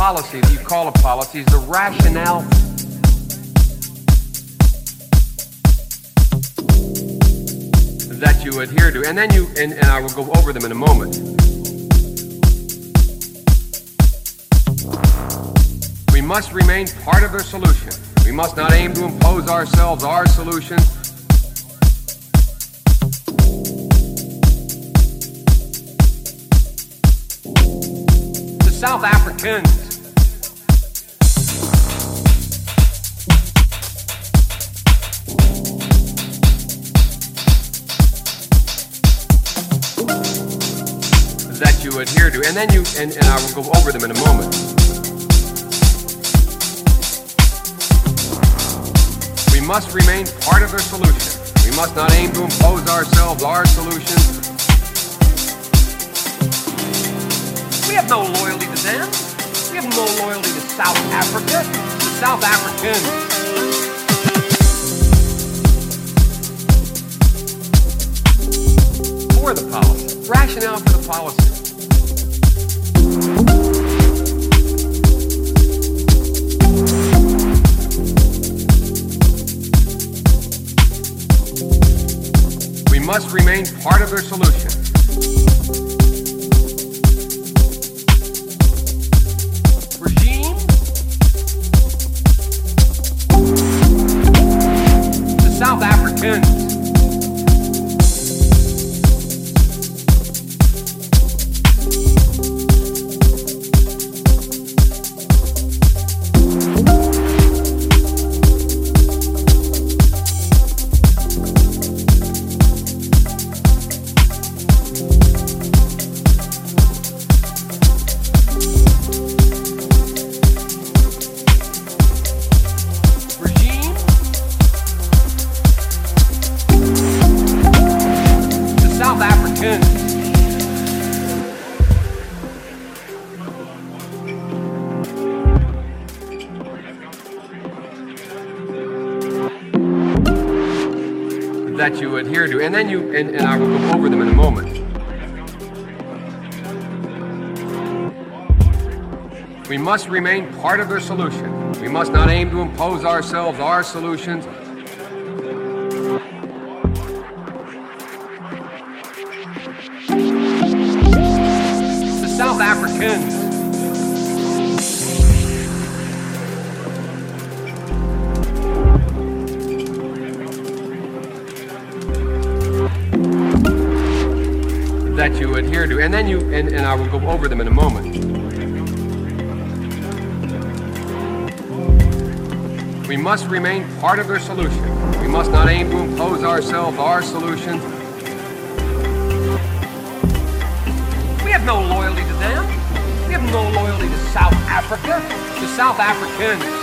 policy that you call a policy is the rationale that you adhere to. And then you, and, and I will go over them in a moment. We must remain part of their solution. We must not aim to impose ourselves, our solutions. The South Africans And then you, and, and I will go over them in a moment. We must remain part of their solution. We must not aim to impose ourselves, our solutions. We have no loyalty to them. We have no loyalty to South Africa, the South Africans. For the policy, rationale for the policy. Must remain part of their solution. And then you, and, and I will go over them in a moment. We must remain part of their solution. We must not aim to impose ourselves, our solutions. And I will go over them in a moment. We must remain part of their solution. We must not aim to impose ourselves, our solutions. We have no loyalty to them. We have no loyalty to South Africa, to South Africans.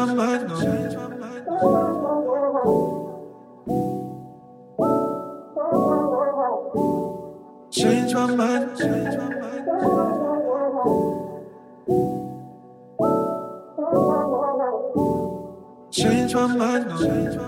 Change my mind. Change my mind. Change my mind.